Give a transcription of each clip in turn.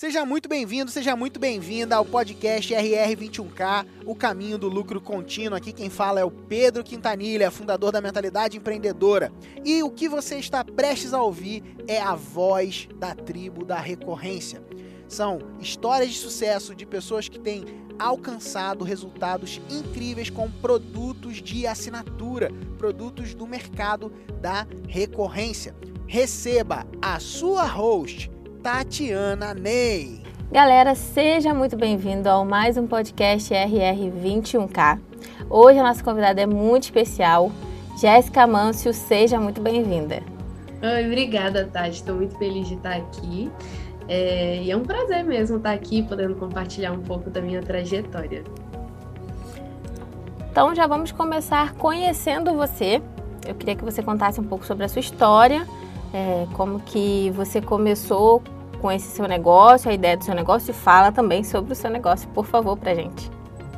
Seja muito bem-vindo, seja muito bem-vinda ao podcast RR21K, o caminho do lucro contínuo. Aqui quem fala é o Pedro Quintanilha, fundador da Mentalidade Empreendedora. E o que você está prestes a ouvir é a voz da tribo da recorrência. São histórias de sucesso de pessoas que têm alcançado resultados incríveis com produtos de assinatura, produtos do mercado da recorrência. Receba a sua host Tatiana Ney. Galera, seja muito bem-vindo ao mais um podcast RR21K. Hoje a nossa convidada é muito especial, Jéssica Mâncio, seja muito bem-vinda. Oi, obrigada, Tati. Estou muito feliz de estar aqui. É, e é um prazer mesmo estar aqui, podendo compartilhar um pouco da minha trajetória. Então já vamos começar conhecendo você. Eu queria que você contasse um pouco sobre a sua história, é, como que você começou com esse seu negócio, a ideia do seu negócio e fala também sobre o seu negócio, por favor, pra gente.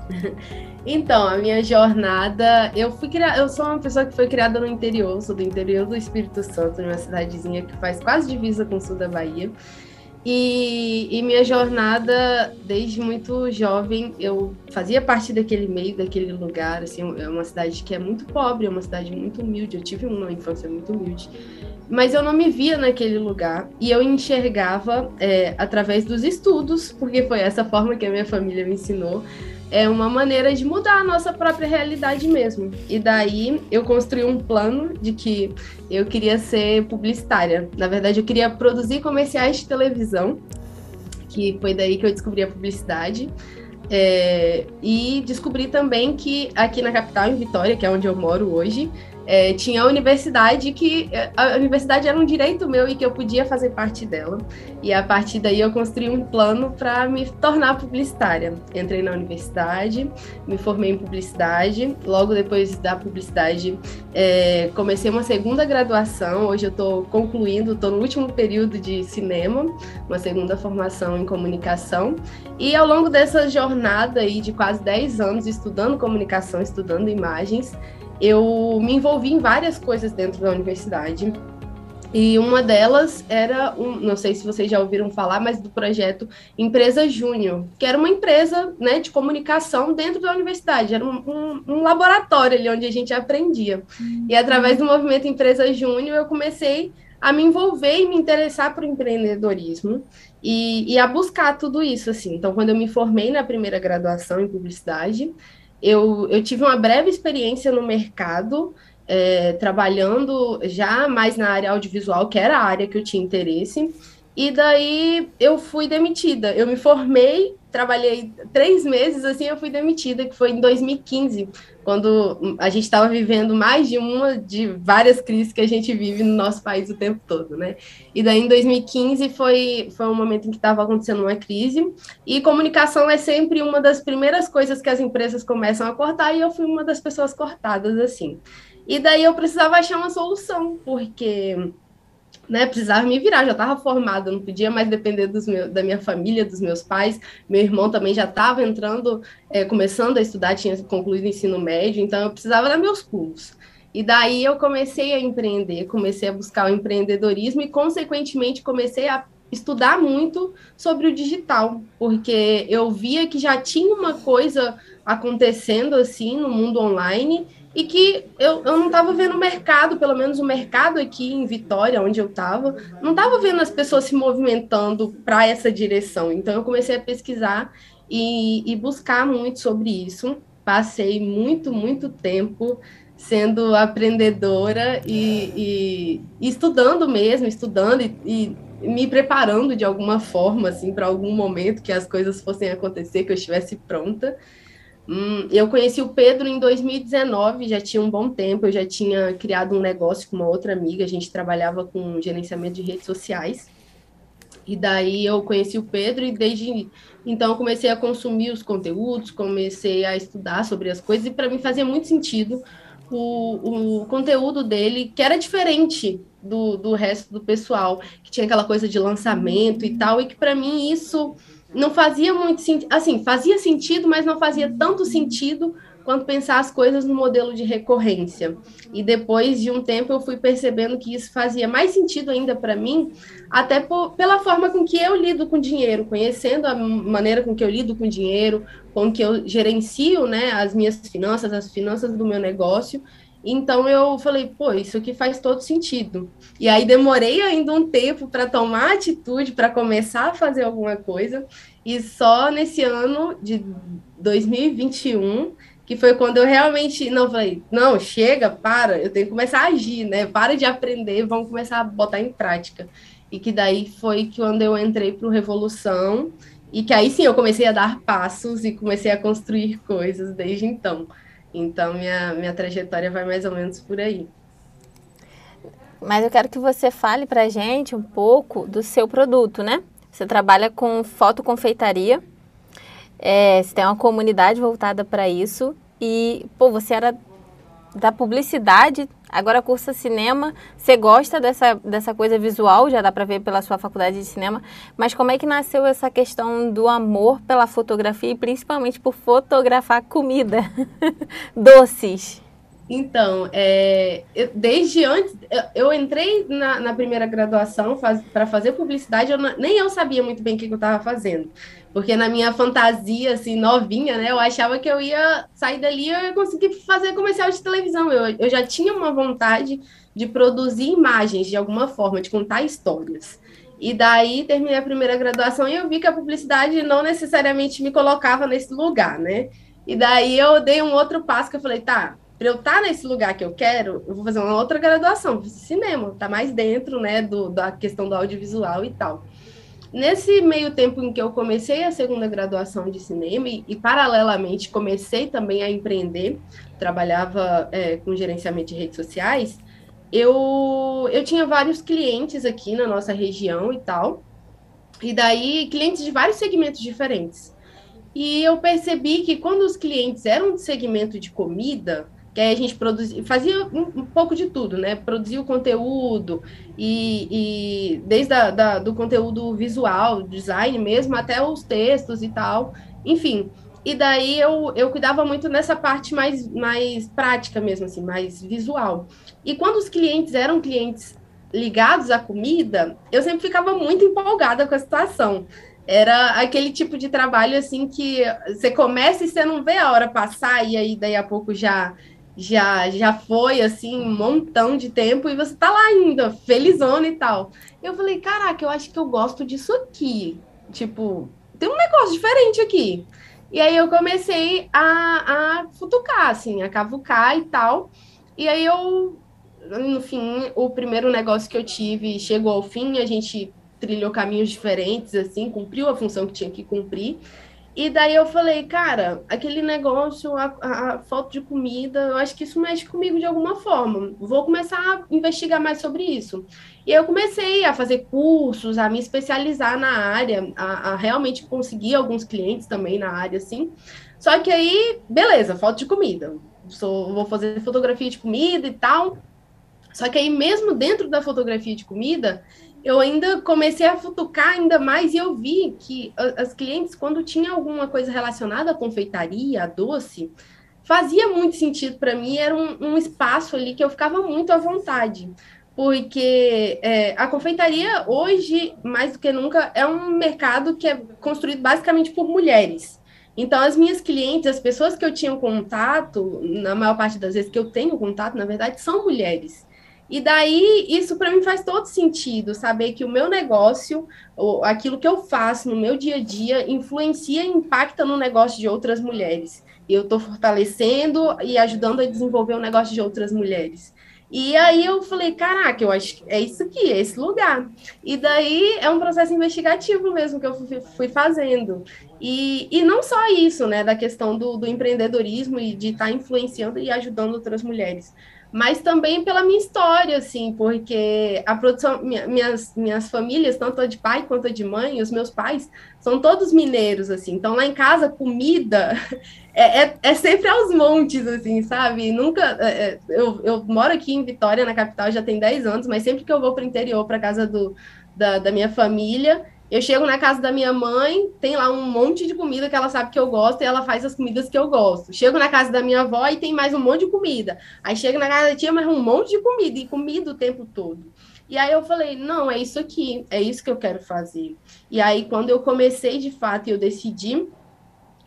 Então, a minha jornada, eu fui criada, eu sou uma pessoa que foi criada no interior, sou do interior do Espírito Santo, numa cidadezinha que faz quase divisa com o sul da Bahia. E, e, minha jornada, desde muito jovem, eu fazia parte daquele meio, daquele lugar. Assim, é uma cidade que é muito pobre, é uma cidade muito humilde. Eu tive uma infância muito humilde mas eu não me via naquele lugar e eu enxergava é, através dos estudos, porque foi essa forma que a minha família me ensinou, é uma maneira de mudar a nossa própria realidade mesmo. E daí eu construí um plano de que eu queria ser publicitária. Na verdade, eu queria produzir comerciais de televisão, que foi daí que eu descobri a publicidade. É, e descobri também que aqui na capital, em Vitória, que é onde eu moro hoje, é, tinha a universidade que é, a universidade era um direito meu e que eu podia fazer parte dela. E a partir daí eu construí um plano para me tornar publicitária. Entrei na universidade, me formei em publicidade. Logo depois da publicidade, é, comecei uma segunda graduação. Hoje eu estou concluindo, estou no último período de cinema, uma segunda formação em comunicação. E ao longo dessa jornada aí de quase 10 anos estudando comunicação, estudando imagens, eu me envolvi em várias coisas dentro da universidade. E uma delas era, um, não sei se vocês já ouviram falar, mas do projeto Empresa Júnior, que era uma empresa né, de comunicação dentro da universidade, era um, um, um laboratório ali onde a gente aprendia. E através do movimento Empresa Júnior, eu comecei a me envolver e me interessar por empreendedorismo e, e a buscar tudo isso. assim. Então, quando eu me formei na primeira graduação em publicidade, eu, eu tive uma breve experiência no mercado, é, trabalhando já mais na área audiovisual, que era a área que eu tinha interesse, e daí eu fui demitida. Eu me formei, trabalhei três meses, assim, eu fui demitida, que foi em 2015, quando a gente estava vivendo mais de uma de várias crises que a gente vive no nosso país o tempo todo, né? E daí em 2015 foi, foi um momento em que estava acontecendo uma crise, e comunicação é sempre uma das primeiras coisas que as empresas começam a cortar, e eu fui uma das pessoas cortadas, assim. E daí eu precisava achar uma solução, porque né, precisava me virar, já estava formada, não podia mais depender dos meus, da minha família, dos meus pais. Meu irmão também já estava entrando, é, começando a estudar, tinha concluído o ensino médio, então eu precisava dar meus pulos. E daí eu comecei a empreender, comecei a buscar o empreendedorismo e, consequentemente, comecei a estudar muito sobre o digital, porque eu via que já tinha uma coisa acontecendo assim no mundo online e que eu, eu não estava vendo o mercado, pelo menos o mercado aqui em Vitória, onde eu estava, não estava vendo as pessoas se movimentando para essa direção. Então eu comecei a pesquisar e, e buscar muito sobre isso. Passei muito, muito tempo sendo aprendedora e, e, estudando mesmo, estudando e, e, me preparando de alguma forma, assim, para algum momento que as coisas fossem acontecer, que eu estivesse pronta. Hum, eu conheci o Pedro em 2019, já tinha um bom tempo, eu já tinha criado um negócio com uma outra amiga, a gente trabalhava com gerenciamento de redes sociais. E daí eu conheci o Pedro e desde então comecei a consumir os conteúdos, comecei a estudar sobre as coisas e para mim fazia muito sentido o, o conteúdo dele, que era diferente do, do resto do pessoal, que tinha aquela coisa de lançamento e tal, e que para mim isso não fazia muito sentido, assim, fazia sentido, mas não fazia tanto sentido quanto pensar as coisas no modelo de recorrência. E depois de um tempo eu fui percebendo que isso fazia mais sentido ainda para mim, até por, pela forma com que eu lido com dinheiro, conhecendo a maneira com que eu lido com dinheiro, com que eu gerencio, né, as minhas finanças, as finanças do meu negócio. Então eu falei, pô, isso aqui faz todo sentido. E aí demorei ainda um tempo para tomar atitude, para começar a fazer alguma coisa. E só nesse ano de 2021 que foi quando eu realmente não falei, não, chega, para, eu tenho que começar a agir, né? Para de aprender, vamos começar a botar em prática. E que daí foi quando eu entrei para o Revolução e que aí sim eu comecei a dar passos e comecei a construir coisas desde então. Então minha minha trajetória vai mais ou menos por aí. Mas eu quero que você fale para gente um pouco do seu produto, né? Você trabalha com fotoconfeitaria. É, você tem uma comunidade voltada para isso e, pô, você era da publicidade, agora cursa cinema. Você gosta dessa, dessa coisa visual, já dá para ver pela sua faculdade de cinema. Mas como é que nasceu essa questão do amor pela fotografia e principalmente por fotografar comida, doces? Então, é, eu, desde antes, eu, eu entrei na, na, primeira graduação faz, para fazer publicidade, eu nem eu sabia muito bem o que, que eu estava fazendo. Porque na minha fantasia, assim, novinha, né, eu achava que eu ia sair dali e eu ia conseguir fazer comercial de televisão. Eu, eu já tinha uma vontade de produzir imagens de alguma forma, de contar histórias. E daí terminei a primeira graduação e eu vi que a publicidade não necessariamente me colocava nesse lugar, né? E daí eu dei um outro passo que eu falei, tá, para eu estar tá nesse lugar que eu quero, eu vou fazer uma outra graduação, cinema, tá mais dentro, né, do, da questão do audiovisual e tal. Nesse meio tempo em que eu comecei a segunda graduação de cinema e, e paralelamente comecei também a empreender, trabalhava é, com gerenciamento de redes sociais, eu, eu tinha vários clientes aqui na nossa região e tal, e daí clientes de vários segmentos diferentes. E eu percebi que quando os clientes eram de segmento de comida, que aí a gente produzia, fazia um, um, pouco de tudo, né? Produzia o conteúdo e, e desde a, da, do conteúdo visual, design mesmo, até os textos e tal, enfim. E daí eu, eu cuidava muito nessa parte mais, mais prática mesmo, assim, mais visual. E quando os clientes eram clientes ligados à comida, eu sempre ficava muito empolgada com a situação. Era aquele tipo de trabalho assim que você começa e você não vê a hora passar, e aí daí a pouco já já já foi assim um montão de tempo e você tá lá ainda, felizona e tal. Eu falei, caraca, eu acho que eu gosto disso aqui. Tipo, tem um negócio diferente aqui. E aí eu comecei a, a futucar, assim, a cavucar e tal. E aí eu, no fim, o primeiro negócio que eu tive chegou ao fim, a gente trilhou caminhos diferentes, assim, cumpriu a função que tinha que cumprir. E daí eu falei, cara, aquele negócio, a, a, de comida, eu acho que isso mexe comigo de alguma forma. Vou começar a investigar mais sobre isso. E eu comecei a fazer cursos, a me especializar na área, a, a realmente conseguir alguns clientes também na área, assim. Só que aí, beleza, foto de comida. Sou, vou fazer fotografia de comida e tal. Só que aí, mesmo dentro da fotografia de comida, eu ainda comecei a futucar ainda mais e eu vi que as clientes, quando tinha alguma coisa relacionada à confeitaria, a doce, fazia muito sentido para mim, era um, um, espaço ali que eu ficava muito à vontade. Porque é, a confeitaria, hoje, mais do que nunca, é um mercado que é construído basicamente por mulheres. Então, as minhas clientes, as pessoas que eu tinha contato, na maior parte das vezes que eu tenho contato, na verdade, são mulheres. E daí, isso para mim faz todo sentido, saber que o meu negócio, aquilo que eu faço no meu dia a dia, influencia e impacta no negócio de outras mulheres. Eu estou fortalecendo e ajudando a desenvolver o negócio de outras mulheres. E aí eu falei, caraca, eu acho que é isso aqui, é esse lugar. E daí é um processo investigativo mesmo que eu fui fazendo. E, e não só isso, né, da questão do, do empreendedorismo e de estar tá influenciando e ajudando outras mulheres, mas também pela minha história, assim, porque a produção, minha, minhas, minhas famílias, tanto de pai quanto de mãe, os meus pais, são todos mineiros, assim, então lá em casa, comida é, é, é sempre aos montes, assim, sabe? Nunca, é, é eu, eu moro aqui em Vitória, na capital, já tem 10 anos, mas sempre que eu vou para o interior, para casa do, da, da minha família, Eu chego na casa da minha mãe, tem lá um monte de comida que ela sabe que eu gosto e ela faz as comidas que eu gosto. Chego na casa da minha avó e tem mais um monte de comida. Aí chego na casa da tia, mais um monte de comida e comida o tempo todo. E aí eu falei, não, é isso aqui, é isso que eu quero fazer. E aí quando eu comecei de fato e eu decidi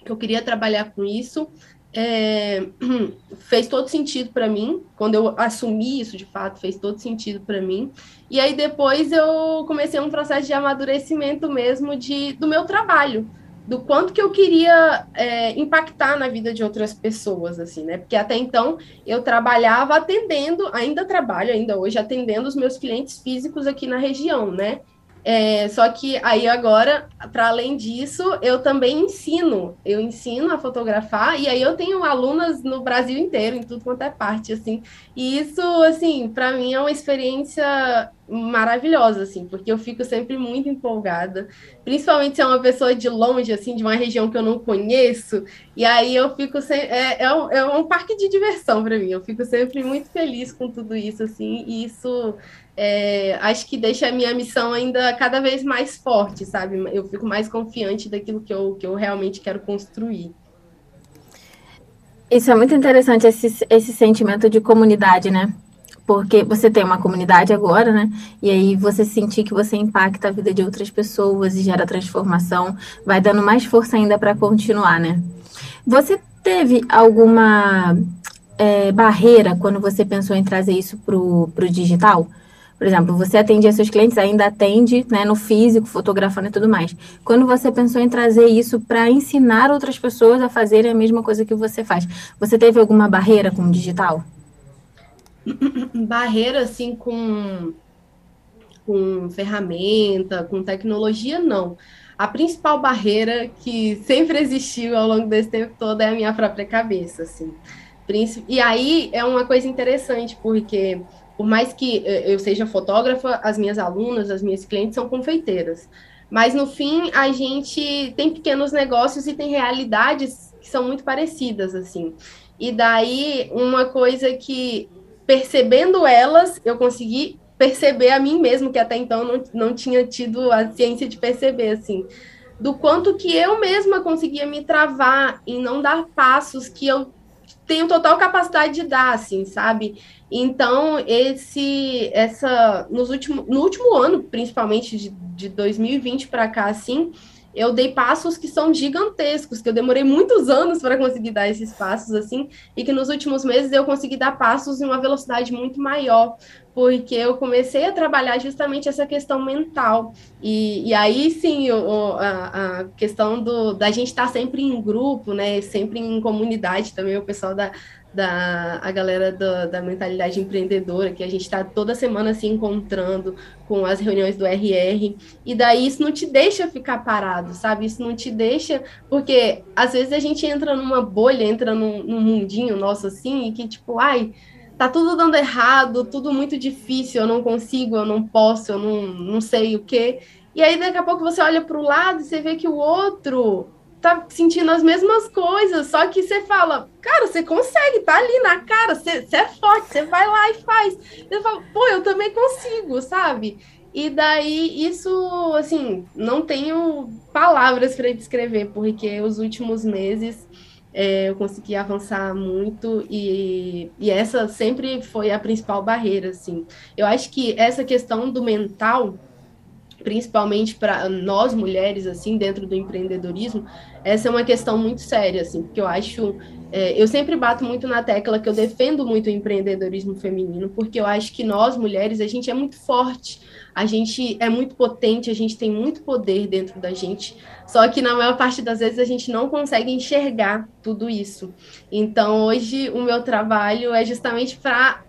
que eu queria trabalhar com isso, é, fez todo sentido para mim. Quando eu assumi isso, de fato, fez todo sentido para mim. E aí depois eu comecei um processo de amadurecimento mesmo de, do meu trabalho, do quanto que eu queria é, impactar na vida de outras pessoas, assim, né? Porque até então eu trabalhava atendendo, ainda trabalho, ainda hoje, atendendo os meus clientes físicos aqui na região, né? É, só que aí agora, para além disso, eu também ensino. Eu ensino a fotografar e aí eu tenho alunas no Brasil inteiro, em tudo quanto é parte, assim. E isso, assim, para mim é uma experiência maravilhosa, assim, porque eu fico sempre muito empolgada, principalmente se é uma pessoa de longe, assim, de uma região que eu não conheço, e aí eu fico sempre, é, é, um, é um parque de diversão para mim, eu fico sempre muito feliz com tudo isso, assim, e isso é, acho que deixa a minha missão ainda cada vez mais forte, sabe? Eu fico mais confiante daquilo que eu, que eu realmente quero construir. Isso é muito interessante, esse, esse sentimento de comunidade, né? Porque você tem uma comunidade agora, né? E aí você sentir que você impacta a vida de outras pessoas e gera transformação, vai dando mais força ainda para continuar, né? Você teve alguma é, barreira quando você pensou em trazer isso para o digital? Por exemplo, você atende seus clientes, ainda atende né, no físico, fotografando e tudo mais. Quando você pensou em trazer isso para ensinar outras pessoas a fazerem a mesma coisa que você faz, você teve alguma barreira com o digital? Barreira, assim, com, com ferramenta, com tecnologia, não. A principal barreira que sempre existiu ao longo desse tempo todo é a minha própria cabeça, assim. E aí é uma coisa interessante, porque por mais que eh, eu seja fotógrafa, as minhas alunas, as minhas clientes são confeiteiras. Mas no fim, a gente tem pequenos negócios e tem realidades que são muito parecidas, assim. E daí, uma coisa que, percebendo elas, eu consegui perceber a mim mesmo, que até então não, não tinha tido a ciência de perceber, assim. Do quanto que eu mesma conseguia me travar em não dar passos que eu tenho total capacidade de dar, assim, sabe? Então, esse, essa, nos último, no último ano, principalmente de, de 2020 para cá, assim, eu dei passos que são gigantescos, que eu demorei muitos anos para conseguir dar esses passos, assim, e que nos últimos meses eu consegui dar passos em uma velocidade muito maior, porque eu comecei a trabalhar justamente essa questão mental. E, e aí sim, o, a, a, questão do, da gente estar sempre em grupo, né? Sempre em comunidade também, o pessoal da, da a galera do, da mentalidade empreendedora, que a gente está toda semana se encontrando com as reuniões do RR, e daí isso não te deixa ficar parado, sabe? Isso não te deixa, porque às vezes a gente entra numa bolha, entra num, num mundinho nosso assim, e que tipo, ai tá tudo dando errado, tudo muito difícil, eu não consigo, eu não posso, eu não, não sei o quê. E aí daqui a pouco você olha para o lado e você vê que o outro tá sentindo as mesmas coisas, só que você fala, cara, você consegue, tá ali na cara, você, é forte, você vai lá e faz. Eu falo, pô, eu também consigo, sabe? E daí isso, assim, não tenho palavras para descrever, porque os últimos meses é, eu consegui avançar muito e, e essa sempre foi a principal barreira, assim. Eu acho que essa questão do mental, principalmente para nós mulheres, assim, dentro do empreendedorismo, essa é uma questão muito séria, assim, porque eu acho, é, eu sempre bato muito na tecla que eu defendo muito o empreendedorismo feminino, porque eu acho que nós mulheres, a gente é muito forte, a gente é muito potente, a gente tem muito poder dentro da gente, só que na maior parte das vezes a gente não consegue enxergar tudo isso. Então, hoje, o meu trabalho é justamente para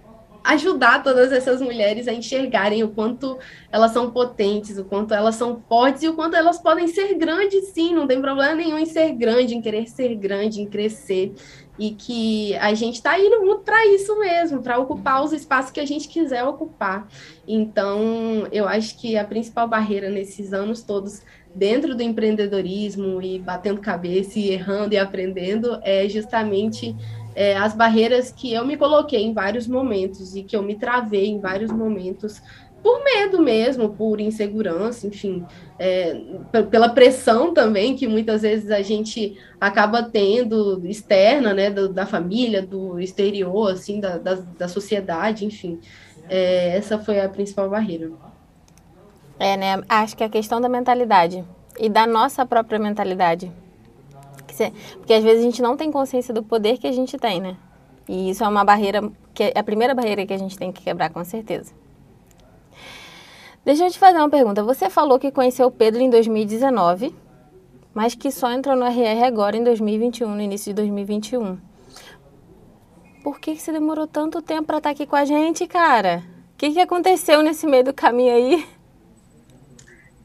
ajudar todas essas mulheres a enxergarem o quanto elas são potentes, o quanto elas são fortes e o quanto elas podem ser grandes, sim, não tem problema nenhum em ser grande, em querer ser grande, em crescer e que a gente está indo muito para isso mesmo, para ocupar os espaços que a gente quiser ocupar. Então, eu acho que a principal barreira nesses anos todos dentro do empreendedorismo e batendo cabeça e errando e aprendendo é justamente é, as barreiras que eu me coloquei em vários momentos e que eu me travei em vários momentos por medo mesmo, por insegurança, enfim, é, pela pressão também que muitas vezes a gente acaba tendo externa, né, do, da família, do exterior, assim, da, da, da sociedade, enfim. É, essa foi a principal barreira. É, né? Acho que a questão da mentalidade e da nossa própria mentalidade. Porque às vezes a gente não tem consciência do poder que a gente tem, né? E isso é uma barreira, que é a primeira barreira que a gente tem que quebrar, com certeza. Deixa eu te fazer uma pergunta. Você falou que conheceu o Pedro em 2019, mas que só entrou no RR agora em 2021, no início de 2021. Por que, você demorou tanto tempo para estar tá aqui com a gente, cara? O que aconteceu nesse meio do caminho aí?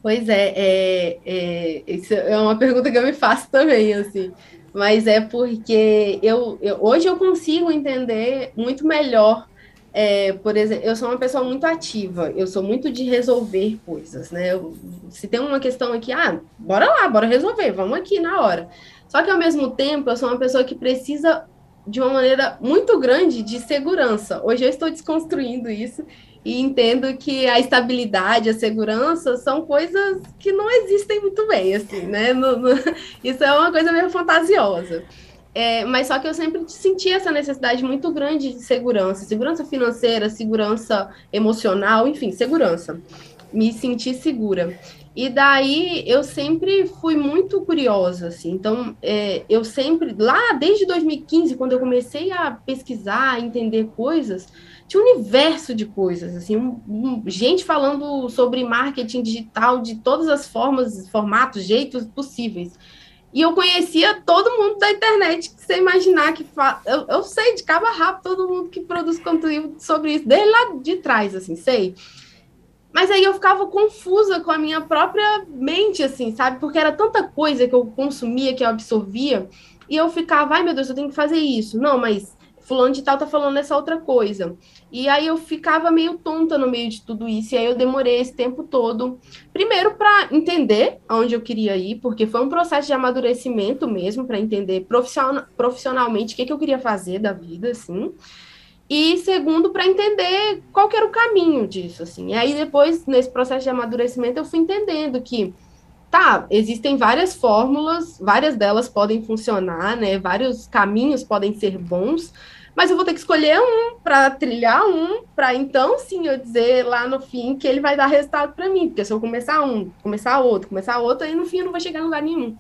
Pois é, é, é, isso é uma pergunta que eu me faço também, assim. Mas é porque eu, eu hoje eu consigo entender muito melhor é, por exemplo, eu sou uma pessoa muito ativa, eu sou muito de resolver coisas, né? Eu, se tem uma questão aqui, ah, bora lá, bora resolver, vamos aqui na hora. Só que ao mesmo tempo, eu sou uma pessoa que precisa de uma maneira muito grande de segurança. Hoje eu estou desconstruindo isso e entendo que a estabilidade, a segurança são coisas que não existem muito bem, assim, né? No, no, isso é uma coisa meio fantasiosa. É, mas só que eu sempre senti essa necessidade muito grande de segurança, segurança financeira, segurança emocional, enfim, segurança. Me senti segura. E daí eu sempre fui muito curiosa, assim. Então, é, eu sempre, lá desde 2015, quando eu comecei a pesquisar, a entender coisas, tinha um universo de coisas, assim, um, um, gente falando sobre marketing digital de todas as formas, formatos, jeitos possíveis. E eu conhecia todo mundo da internet que você imaginar que fa... eu, eu sei de cabo a rabo todo mundo que produz conteúdo sobre isso, desde lá de trás, assim, sei. Mas aí eu ficava confusa com a minha própria mente, assim, sabe? Porque era tanta coisa que eu consumia, que eu absorvia, e eu ficava, ai meu Deus, eu tenho que fazer isso. Não, mas fulano de tal tá falando essa outra coisa. E aí eu ficava meio tonta no meio de tudo isso, e aí eu demorei esse tempo todo, primeiro para entender aonde eu queria ir, porque foi um processo de amadurecimento mesmo, para entender profissional, profissionalmente o que, que eu queria fazer da vida, assim. E segundo, para entender qual que era o caminho disso, assim. E aí depois, nesse processo de amadurecimento, eu fui entendendo que tá, existem várias fórmulas, várias delas podem funcionar, né? Vários caminhos podem ser bons, mas eu vou ter que escolher um para trilhar um, para então sim eu dizer lá no fim que ele vai dar resultado para mim, porque se eu começar um, começar outro, começar outro, aí no fim eu não vou chegar em lugar nenhum.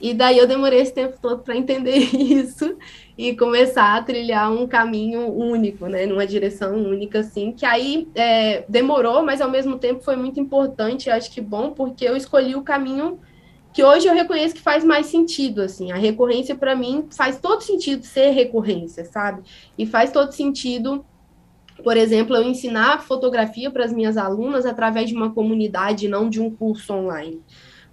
E daí eu demorei esse tempo todo para entender isso e começar a trilhar um caminho único, né, numa direção única, assim, que aí é, demorou, mas ao mesmo tempo foi muito importante, acho que bom, porque eu escolhi o caminho que hoje eu reconheço que faz mais sentido, assim, a recorrência para mim faz todo sentido ser recorrência, sabe? E faz todo sentido, por exemplo, eu ensinar fotografia para as minhas alunas através de uma comunidade, não de um curso online.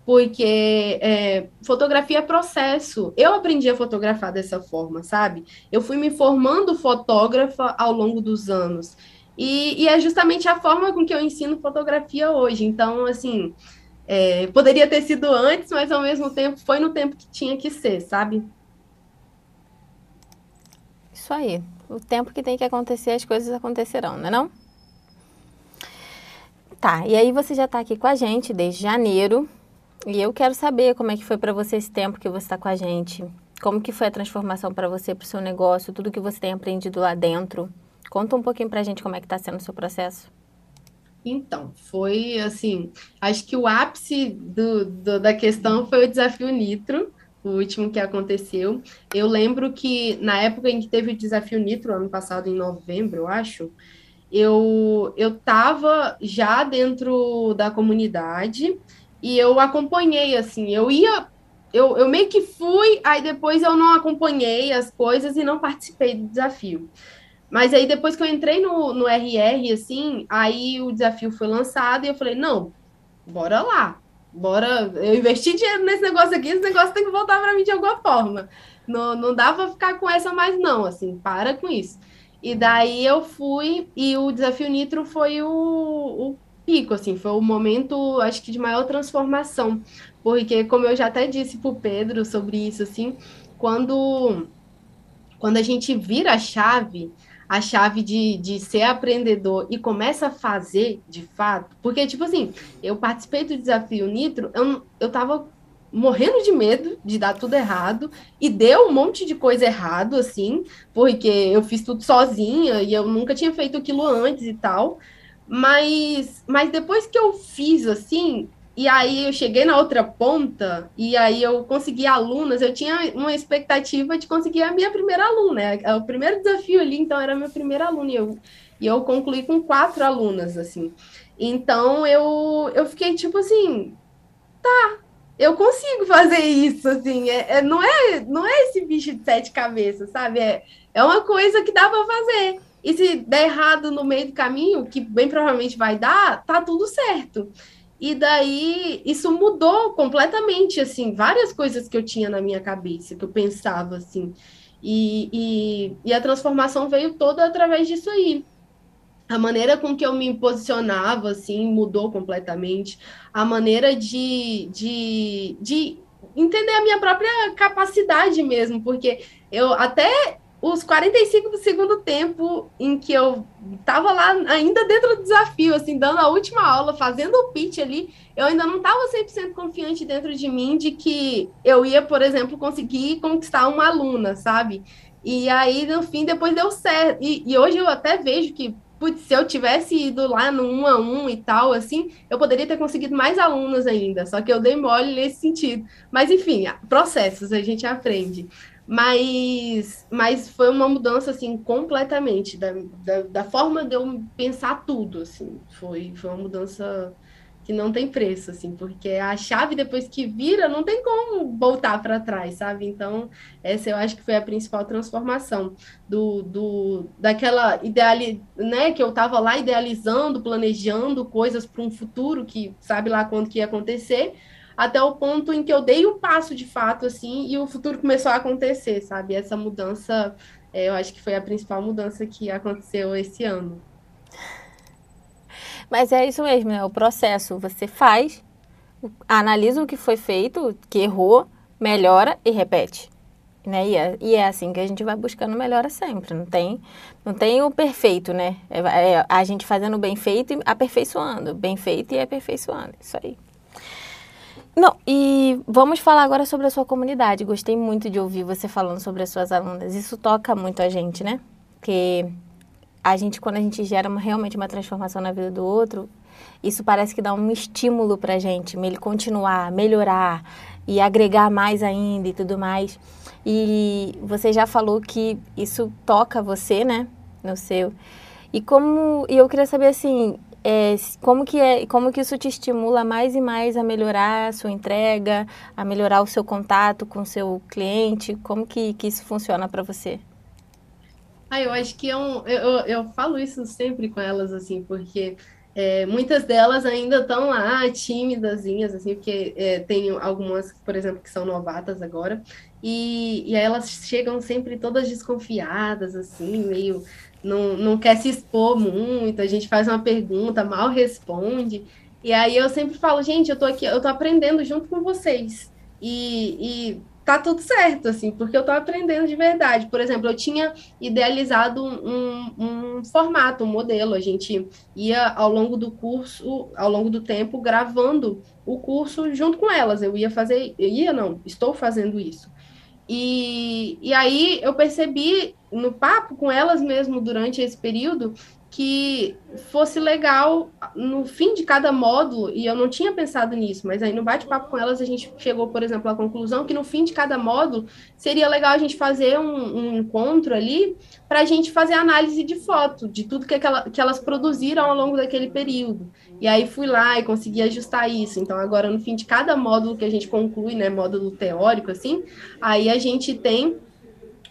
Porque é, fotografia é processo. Eu aprendi a fotografar dessa forma, sabe? Eu fui me formando fotógrafa ao longo dos anos. E, e é justamente a forma com que eu ensino fotografia hoje. Então, assim, é, poderia ter sido antes, mas ao mesmo tempo foi no tempo que tinha que ser, sabe? Isso aí. O tempo que tem que acontecer, as coisas acontecerão, não é não? Tá, e aí você já está aqui com a gente desde janeiro. E eu quero saber como é que foi para você esse tempo que você está com a gente. Como que foi a transformação para você, para o seu negócio, tudo que você tem aprendido lá dentro. Conta um pouquinho para a gente como é que está sendo o seu processo. Então, foi assim, acho que o ápice do, do, da questão foi o desafio Nitro, o último que aconteceu. Eu lembro que na época em que teve o desafio Nitro, ano passado, em novembro, eu acho, eu eu estava já dentro da comunidade e eu acompanhei, assim, eu ia, eu, eu meio que fui, aí depois eu não acompanhei as coisas e não participei do desafio. Mas aí depois que eu entrei no, no RR, assim, aí o desafio foi lançado e eu falei, não, bora lá. Bora, eu investi dinheiro nesse negócio aqui, esse negócio tem que voltar para mim de alguma forma. Não, não dá ficar com essa mais não, assim, para com isso. E daí eu fui e o desafio Nitro foi o, o pico, assim, foi o momento, acho que de maior transformação. Porque, como eu já até disse pro Pedro sobre isso, assim, quando, quando a gente vira a chave, a chave de, de ser aprendedor e começa a fazer de fato, porque, tipo assim, eu participei do desafio Nitro, eu, eu tava morrendo de medo de dar tudo errado e deu um monte de coisa errado, assim, porque eu fiz tudo sozinha e eu nunca tinha feito aquilo antes e tal. Mas, mas depois que eu fiz assim, e aí eu cheguei na outra ponta, e aí eu consegui alunas, eu tinha uma expectativa de conseguir a minha primeira aluna. É o primeiro desafio ali, então era a minha primeira aluna, e eu, e eu concluí com quatro alunas, assim. Então eu, eu fiquei tipo assim, tá, eu consigo fazer isso, assim, é, é, não, é, não é esse bicho de sete cabeças, sabe? É, é uma coisa que dá para fazer. E se der errado no meio do caminho, que bem provavelmente vai dar, tá tudo certo. E daí isso mudou completamente, assim, várias coisas que eu tinha na minha cabeça, que eu pensava assim. E, e, e a transformação veio toda através disso aí. A maneira com que eu me posicionava, assim, mudou completamente. A maneira de, de, de entender a minha própria capacidade mesmo, porque eu até os 45 do segundo tempo em que eu tava lá ainda dentro do desafio, assim, dando a última aula, fazendo o pitch ali, eu ainda não tava 100% confiante dentro de mim de que eu ia, por exemplo, conseguir conquistar uma aluna, sabe? E aí, no fim, depois deu certo. E, e hoje eu até vejo que, putz, se eu tivesse ido lá no um a um e tal, assim, eu poderia ter conseguido mais alunas ainda, só que eu dei mole nesse sentido. Mas, enfim, processos, a gente aprende. Mas, mas foi uma mudança, assim, completamente da, da, da, forma de eu pensar tudo, assim. Foi, foi uma mudança que não tem preço, assim, porque a chave depois que vira, não tem como voltar para trás, sabe? Então, essa eu acho que foi a principal transformação do, do daquela ideali, né, que eu estava lá idealizando, planejando coisas para um futuro que sabe lá quando que ia acontecer, até o ponto em que eu dei o um passo de fato, assim, e o futuro começou a acontecer, sabe? Essa mudança, é, eu acho que foi a principal mudança que aconteceu esse ano. Mas é isso mesmo, é o processo. Você faz, analisa o que foi feito, que errou, melhora e repete. Né? E, é, e é assim que a gente vai buscando melhora sempre. Não tem, não tem o perfeito, né? É, é a gente fazendo bem feito e aperfeiçoando. Bem feito e aperfeiçoando. Isso aí. Não, e vamos falar agora sobre a sua comunidade. Gostei muito de ouvir você falando sobre as suas alunas. Isso toca muito a gente, né? Porque a gente, quando a gente gera uma, realmente uma transformação na vida do outro, isso parece que dá um estímulo pra gente, ele continuar, melhorar e agregar mais ainda e tudo mais. E você já falou que isso toca você, né? No seu. E como. E eu queria saber assim, é, como, que é, como que isso te estimula mais e mais a melhorar a sua entrega, a melhorar o seu contato com o seu cliente? Como que, que isso funciona para você? Ah, eu acho que é um, eu, eu falo isso sempre com elas, assim, porque é, muitas delas ainda estão lá tímidazinhas, assim, porque é, tem algumas, por exemplo, que são novatas agora, e, e elas chegam sempre todas desconfiadas, assim, meio não, não quer se expor muito, a gente faz uma pergunta, mal responde. E aí eu sempre falo, gente, eu tô aqui, eu tô aprendendo junto com vocês. E, e tá tudo certo, assim, porque eu tô aprendendo de verdade. Por exemplo, eu tinha idealizado um, um, formato, um modelo. A gente ia ao longo do curso, ao longo do tempo, gravando o curso junto com elas. Eu ia fazer, eu ia não, estou fazendo isso. E, e aí eu percebi no papo com elas mesmo durante esse período que fosse legal no fim de cada módulo, e eu não tinha pensado nisso, mas aí no bate-papo com elas a gente chegou, por exemplo, à conclusão que no fim de cada módulo seria legal a gente fazer um, um encontro ali para a gente fazer análise de foto de tudo que, aquela, que elas produziram ao longo daquele período. E aí fui lá e consegui ajustar isso. Então, agora no fim de cada módulo que a gente conclui, né, módulo teórico, assim, aí a gente tem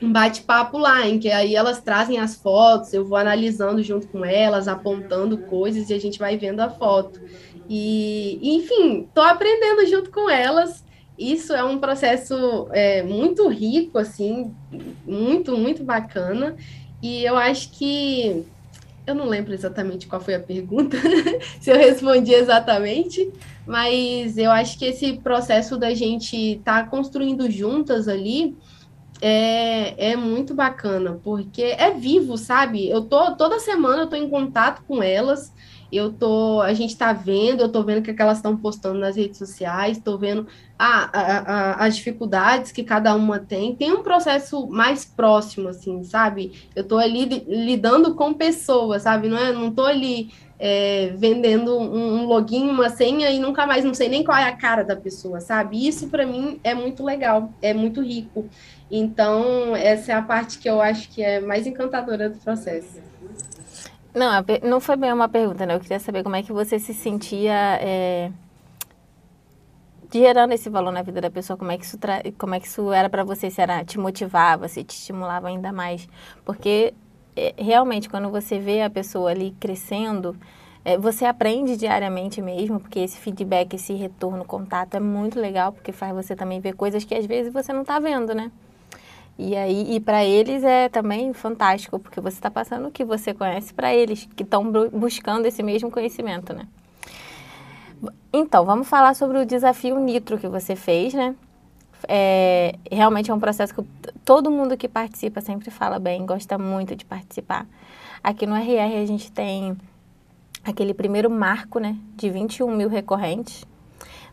um bate-papo lá, em que aí elas trazem as fotos, eu vou analisando junto com elas, apontando coisas e a gente vai vendo a foto. E, enfim, estou aprendendo junto com elas. Isso é um processo é, muito rico, assim, muito, muito bacana. E eu acho que. Eu não lembro exatamente qual foi a pergunta, se eu respondi exatamente, mas eu acho que esse processo da gente estar tá construindo juntas ali é, é muito bacana, porque é vivo, sabe? Eu tô toda semana eu tô em contato com elas. Eu tô, a gente tá vendo, eu tô vendo o que, é que elas estão postando nas redes sociais, tô vendo a, a, a, as dificuldades que cada uma tem. Tem um processo mais próximo, assim, sabe? Eu tô ali lidando com pessoas, sabe? Não é, não tô ali é, vendendo um, login, uma senha e nunca mais não sei nem qual é a cara da pessoa, sabe? Isso para mim é muito legal, é muito rico. Então, essa é a parte que eu acho que é mais encantadora do processo. Não, não foi bem uma pergunta, né? Eu queria saber como é que você se sentia é, gerando esse valor na vida da pessoa, como é que isso, como é que isso era para você, se era, te motivava, se te estimulava ainda mais. Porque realmente, quando você vê a pessoa ali crescendo, é, você aprende diariamente mesmo, porque esse feedback, esse retorno, contato é muito legal, porque faz você também ver coisas que às vezes você não está vendo, né? E aí, e para eles é também fantástico, porque você está passando o que você conhece para eles, que estão buscando esse mesmo conhecimento, né? Então, vamos falar sobre o desafio Nitro que você fez, né? É, realmente é um processo que todo mundo que participa sempre fala bem, gosta muito de participar. Aqui no RR a gente tem aquele primeiro marco, né, de 21 mil recorrentes.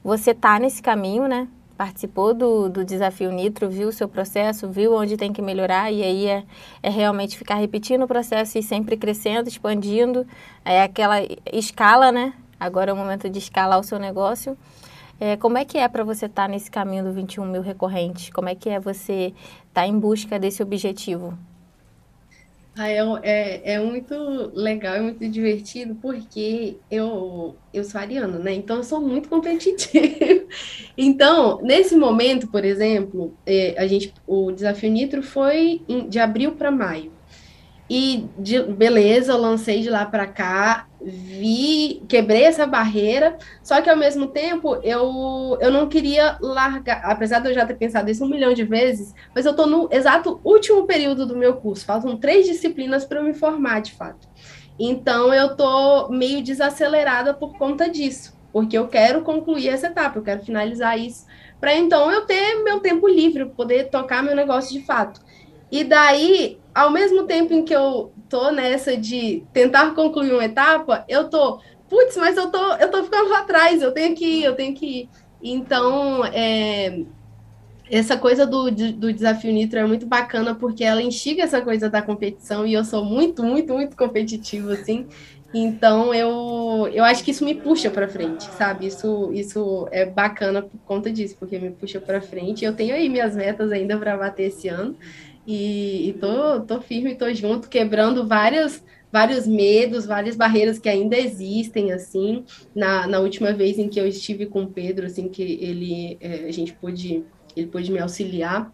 Você tá nesse caminho, né? Participou do, do desafio Nitro, viu o seu processo, viu onde tem que melhorar, e aí é, é realmente ficar repetindo o processo e sempre crescendo, expandindo. É aquela escala, né? Agora é o momento de escalar o seu negócio. É, como é que é para você estar tá nesse caminho do 21 mil recorrentes? Como é que é você estar tá em busca desse objetivo? Ah, é, é, é, muito legal, é muito divertido, porque eu, eu sou ariana, né? Então, eu sou muito competitiva. então, nesse momento, por exemplo, é, a gente, o Desafio Nitro foi de abril para maio. E de, beleza, eu lancei de lá para cá, vi, quebrei essa barreira, só que ao mesmo tempo eu, eu não queria largar, apesar de eu já ter pensado isso um milhão de vezes, mas eu estou no exato último período do meu curso, faltam três disciplinas para eu me formar de fato. Então eu estou meio desacelerada por conta disso, porque eu quero concluir essa etapa, eu quero finalizar isso, para então eu ter meu tempo livre, poder tocar meu negócio de fato. E daí, ao mesmo tempo em que eu tô nessa de tentar concluir uma etapa, eu tô, putz, mas eu tô, eu tô ficando lá atrás, eu tenho que ir, eu tenho que ir. Então, é, essa coisa do, do desafio Nitro é muito bacana porque ela instiga essa coisa da competição e eu sou muito, muito, muito competitiva, assim. Então eu, eu acho que isso me puxa para frente, sabe? Isso, isso é bacana por conta disso, porque me puxa para frente. Eu tenho aí minhas metas ainda para bater esse ano. E, tô, tô firme, tô junto, quebrando várias, vários medos, várias barreiras que ainda existem, assim. Na, na última vez em que eu estive com o Pedro, assim, que ele, é, a gente pôde, ele pôde me auxiliar,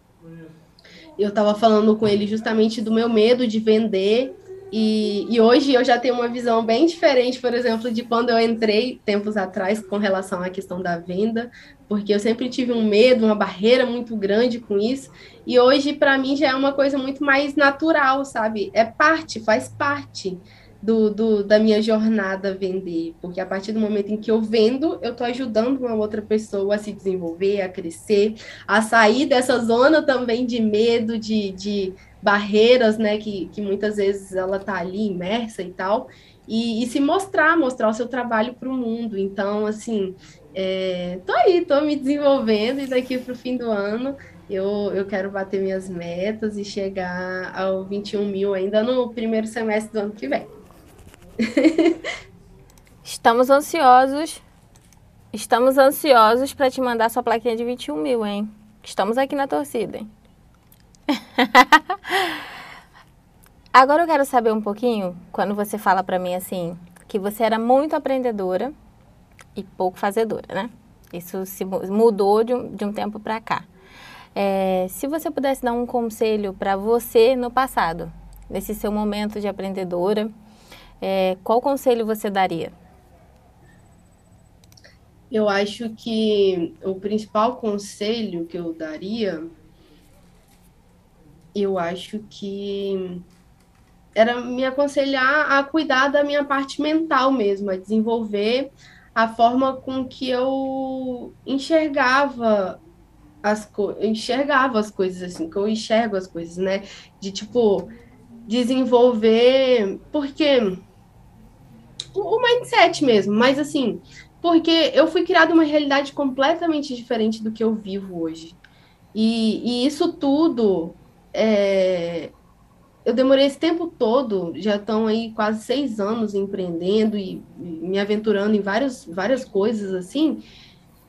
eu estava falando com ele justamente do meu medo de vender e, e, hoje eu já tenho uma visão bem diferente, por exemplo, de quando eu entrei tempos atrás com relação à questão da venda, porque eu sempre tive um medo, uma barreira muito grande com isso, e hoje para mim já é uma coisa muito mais natural, sabe? É parte, faz parte do, do, da minha jornada vender, porque a partir do momento em que eu vendo, eu estou ajudando uma outra pessoa a se desenvolver, a crescer, a sair dessa zona também de medo, de, de barreiras, né, que, que muitas vezes ela tá ali imersa e tal, e, e se mostrar, mostrar o seu trabalho para o mundo. Então, assim, é, tô aí, tô me desenvolvendo e daqui para o fim do ano eu, eu quero bater minhas metas e chegar ao 21 mil ainda no primeiro semestre do ano que vem. Estamos ansiosos. Estamos ansiosos para te mandar sua plaquinha de 21 mil, hein? Estamos aqui na torcida, hein? Agora eu quero saber um pouquinho, quando você fala para mim assim, que você era muito aprendedora e pouco fazedora, né? Isso se mudou de um, de um tempo para cá. É, se você pudesse dar um conselho para você no passado, nesse seu momento de aprendedora, é, qual conselho você daria? Eu acho que o principal conselho que eu daria eu acho que era me aconselhar a cuidar da minha parte mental mesmo, a desenvolver a forma com que eu enxergava as coisas, enxergava as coisas assim, que eu enxergo as coisas, né? De tipo desenvolver, porque o mindset mesmo, mas assim, porque eu fui criada uma realidade completamente diferente do que eu vivo hoje. E, e isso tudo, é, eu demorei esse tempo todo, já estão aí quase seis anos empreendendo e, me aventurando em várias, várias coisas assim.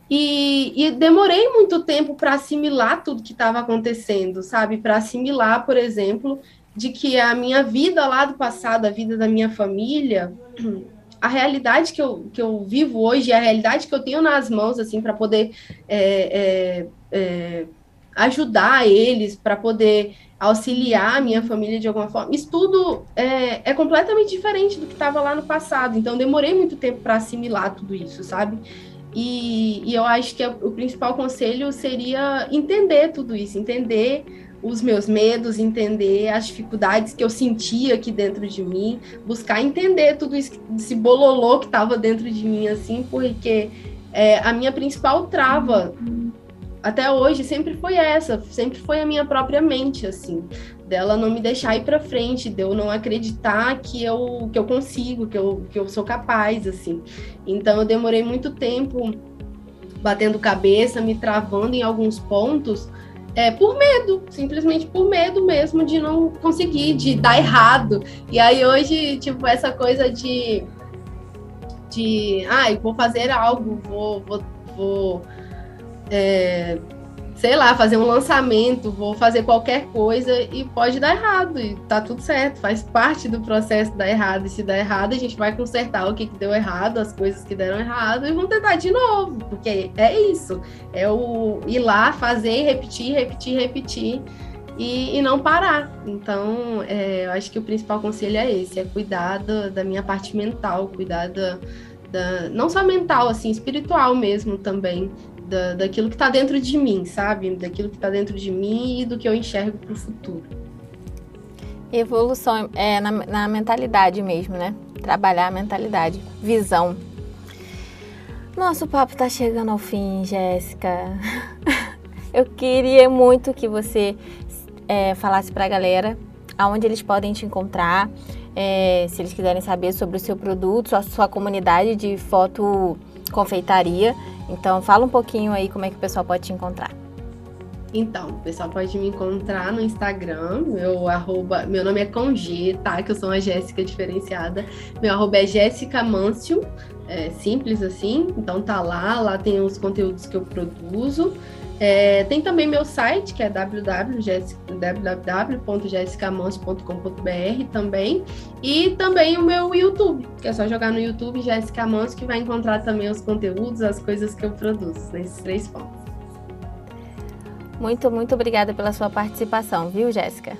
E, e demorei muito tempo para assimilar tudo que estava acontecendo, sabe? Para assimilar, por exemplo, de que a minha vida lá do passado, a vida da minha família, a realidade que eu, que eu vivo hoje, a realidade que eu tenho nas mãos, assim, para poder é, é, é, ajudar eles, para poder auxiliar a minha família de alguma forma, isso tudo é, é completamente diferente do que estava lá no passado. Então, demorei muito tempo para assimilar tudo isso, sabe? E, e eu acho que o principal conselho seria entender tudo isso, entender os meus medos, entender as dificuldades que eu sentia aqui dentro de mim, buscar entender tudo isso, esse bololô que estava dentro de mim, assim, porque é, a minha principal trava até hoje sempre foi essa, sempre foi a minha própria mente, assim, dela não me deixar ir para frente, de eu não acreditar que eu, que eu consigo, que eu, que eu sou capaz, assim. Então eu demorei muito tempo batendo cabeça, me travando em alguns pontos, é, por medo, simplesmente por medo mesmo de não conseguir, de dar errado. E aí hoje, tipo, essa coisa de de ai, ah, vou fazer algo, vou, vou, vou é, sei lá, fazer um lançamento, vou fazer qualquer coisa e pode dar errado, e tá tudo certo, faz parte do processo dar errado, e se der errado, a gente vai consertar o que, que deu errado, as coisas que deram errado, e vamos tentar de novo, porque é isso, é o ir lá, fazer, repetir, repetir, repetir, e, e não parar. Então, é, eu acho que o principal conselho é esse, é cuidar da, da minha parte mental, cuidar da, da, não só mental, assim, espiritual mesmo também, da, daquilo que está dentro de mim, sabe? Daquilo que está dentro de mim e do que eu enxergo para o futuro. Evolução é na, na mentalidade mesmo, né? Trabalhar a mentalidade, visão. Nosso papo está chegando ao fim, Jéssica. Eu queria muito que você é, falasse para a galera aonde eles podem te encontrar, é, se eles quiserem saber sobre o seu produto, a sua comunidade de foto confeitaria então, fala um pouquinho aí como é que o pessoal pode te encontrar. Então, o pessoal pode me encontrar no Instagram, meu arroba, meu nome é Conge, tá? Que eu sou uma Jéssica diferenciada. Meu arroba é Jéssica Mâncio, é simples assim. Então tá lá, lá tem os conteúdos que eu produzo. É, tem também meu site, que é www.jessicamans.com.br também. E também o meu YouTube, que é só jogar no YouTube Jéssica Mans, que vai encontrar também os conteúdos, as coisas que eu produzo, nesses três pontos. Muito, muito obrigada pela sua participação, viu, Jéssica?